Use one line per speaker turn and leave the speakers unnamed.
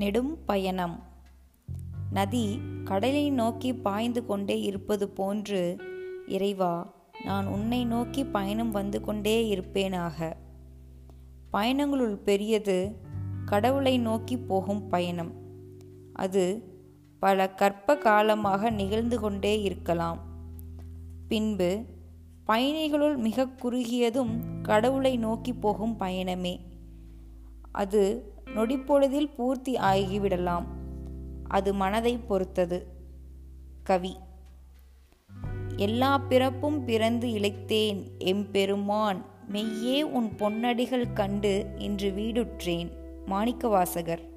நெடும் பயணம். நதி கடலை நோக்கி பாய்ந்து கொண்டே இருப்பது போன்று இறைவா நான் உன்னை நோக்கி பயணம் வந்து கொண்டே இருப்பேனாக. பயணங்களுள் பெரியது கடவுளை நோக்கி போகும் பயணம். அது பல கற்ப காலமாக நிகழ்ந்து கொண்டே இருக்கலாம். பின்பு பயணிகளுள் மிக குறுகியதும் கடவுளை நோக்கி போகும் பயணமே. அது நொடிப்பொழுதில் பூர்த்தி ஆகிவிடலாம். அது மனதை பொறுத்தது. கவி. எல்லா பிறப்பும் பிறந்து இழைத்தேன் எம்பெருமான் மெய்யே உன் பொன்னடிகள் கண்டு இன்று வீடுற்றேன் மாணிக்கவாசகர்.